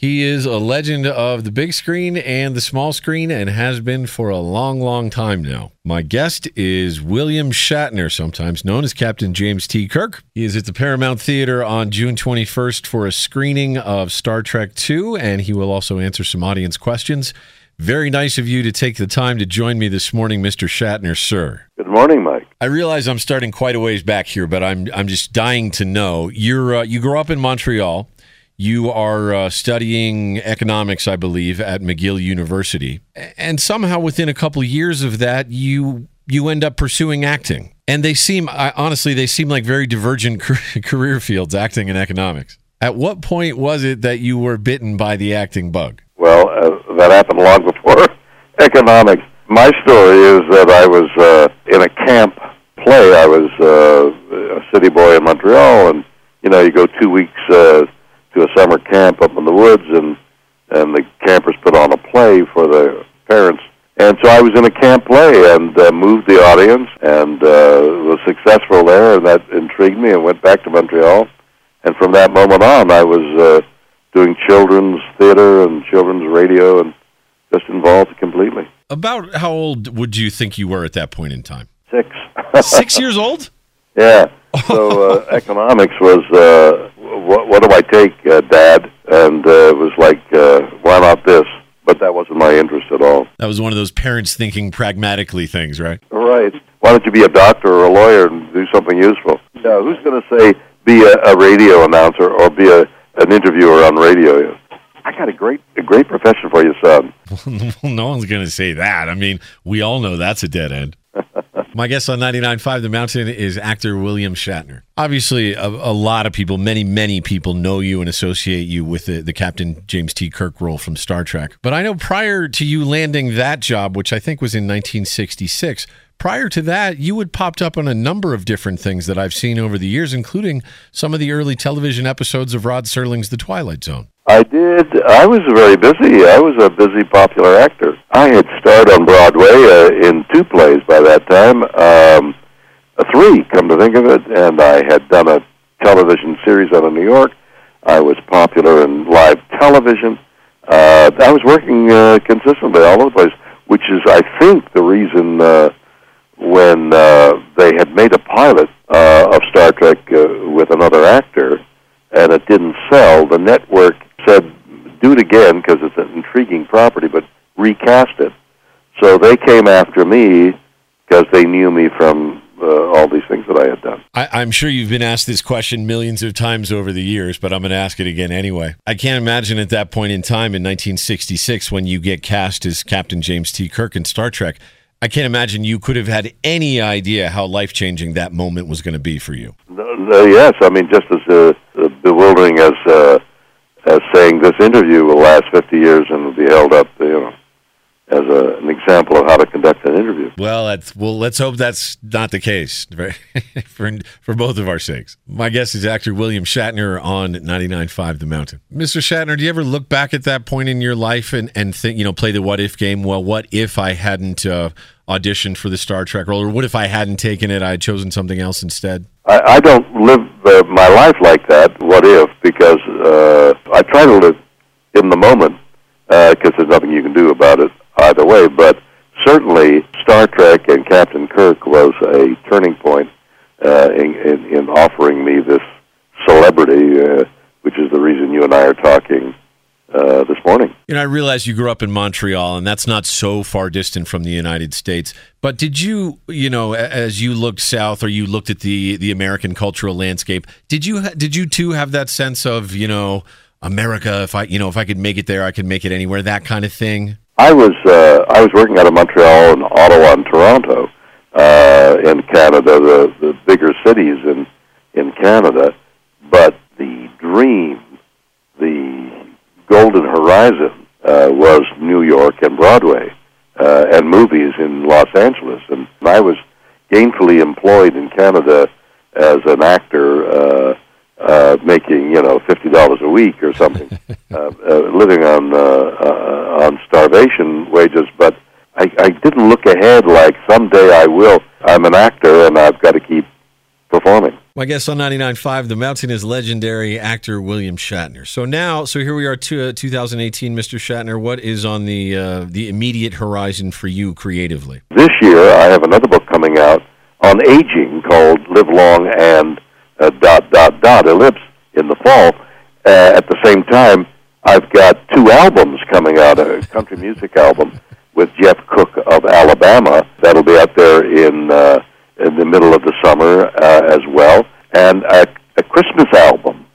He is a legend of the big screen and the small screen and has been for a long, long time now. My guest is William Shatner, sometimes known as Captain James T. Kirk. He is at the Paramount Theater on June 21st for a screening of Star Trek II, and he will also answer some audience questions. Very nice of you to take the time to join me this morning, Mr. Shatner, sir. Good morning, Mike. I realize I'm starting quite a ways back here, but I'm I'm just dying to know. You're uh, you grew up in Montreal. You are uh, studying economics, I believe, at McGill University, and somehow within a couple years of that, you you end up pursuing acting. And they seem, I, honestly, they seem like very divergent career fields, acting and economics. At what point was it that you were bitten by the acting bug? Well, uh, that happened long before economics. My story is that I was uh, in a camp play. I was uh, a city boy in Montreal, and you know, you go two weeks uh, to a summer camp up in the woods, and and the campers put on a play for the parents. And so I was in a camp play and uh, moved the audience and uh, was successful there, and that intrigued me. And went back to Montreal, and from that moment on, I was uh, doing children's theater and children's radio, and just involved completely. About how old would you think you were at that point in time? Six. Six years old? Yeah. So uh, economics was uh, what, what do I take, uh, Dad? And uh, it was like, uh, why not this? But that wasn't my interest at all. That was one of those parents thinking pragmatically things, right? Right. Why don't you be a doctor or a lawyer and do something useful? Yeah, who's going to say be a, a radio announcer or be a, an interviewer on radio? I got a great a great profession for you, son. well, no one's going to say that. I mean, we all know that's a dead end. My guest on 99.5 The Mountain is actor William Shatner. Obviously, a, a, lot of people, many, many people know you and associate you with the, the Captain James T. Kirk role from Star Trek. But I know prior to you landing that job, which I think was in 1966, prior to that, you had popped up on a number of different things that I've seen over the years, including some of the early television episodes of Rod Serling's The Twilight Zone. I did. I was very busy. I was a busy, popular actor. I had starred on Broadway uh, in two plays by that time, um, three, come to think of it, and I had done a television series out of New York. I was popular in live television. Uh, I was working uh, consistently all over the place, which is, I think, the reason uh, when uh, they had made a pilot uh, of Star Trek uh, with another actor, and it didn't sell, the network said, do it again because it's an intriguing property, but recast it. So they came after me because they knew me from uh, all these things that I had done. I, am sure you've been asked this question millions of times over the years, but I'm going to ask it again anyway. I can't imagine at that point in time in 1966 when you get cast as Captain James T. Kirk in Star Trek. I can't imagine you could have had any idea how life changing that moment was going to be for you. No, no, yes, I mean just as uh, bewildering as uh, as saying this interview will last 50 years and will be held up, you know, as a, an example of how to conduct an interview. Well, that's, well, let's hope that's not the case for for both of our sakes. My guest is actor William Shatner on 99.5 The Mountain. Mr. Shatner, do you ever look back at that point in your life and, and think, you know, play the what if game? Well, what if I hadn't uh, auditioned for the Star Trek role, or what if I hadn't taken it? I had chosen something else instead. I, I don't live uh, my life like that. What if? Because uh, I try to live in the moment because uh, there's nothing you can do about it either way. But certainly, Star Trek and Captain Kirk was a turning point uh, in, in, in offering me this celebrity, uh, which is the reason you and I are talking uh, this morning. You know, I realize you grew up in Montreal, and that's not so far distant from the United States. But did you, you know, as you looked south or you looked at the the American cultural landscape, did you did you too have that sense of, you know, America? If I, you know, if I could make it there, I could make it anywhere. That kind of thing. I was uh, I was working out of Montreal and Ottawa and Toronto uh, in Canada, the the bigger cities in in Canada. But the dream, the golden horizon, uh, was New York and Broadway uh, and movies in Los Angeles. And I was gainfully employed in Canada as an actor. Uh, uh, making you know fifty dollars a week or something, uh, uh, living on uh, uh, on starvation wages. But I, I didn't look ahead like someday I will. I'm an actor and I've got to keep performing. My guest on 99.5, The Mountain is legendary actor William Shatner. So now, so here we are, to, uh, 2018, Mr. Shatner. What is on the uh, the immediate horizon for you creatively? This year, I have another book coming out on aging called Live Long and uh, dot dot dot ellipse in the fall. Uh, at the same time, I've got two albums coming out: a country music album with Jeff Cook of Alabama that'll be out there in uh, in the middle of the summer uh, as well, and a, a Christmas album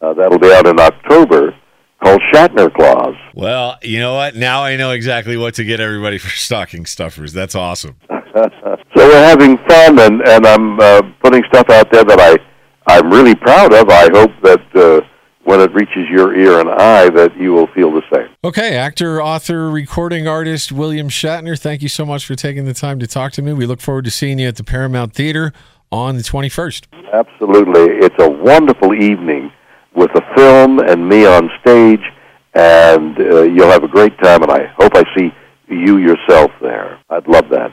uh, that'll be out in October called Shatner Claus. Well, you know what? Now I know exactly what to get everybody for stocking stuffers. That's awesome. so we're having fun, and and I'm uh, putting stuff out there that I I'm really proud of. I hope that uh, when it reaches your ear and eye, that you will feel the same. Okay, actor, author, recording artist William Shatner, thank you so much for taking the time to talk to me. We look forward to seeing you at the Paramount Theater on the 21st. Absolutely. It's a wonderful evening with a film and me on stage, and uh, you'll have a great time, and I hope I see you yourself there. I'd love that.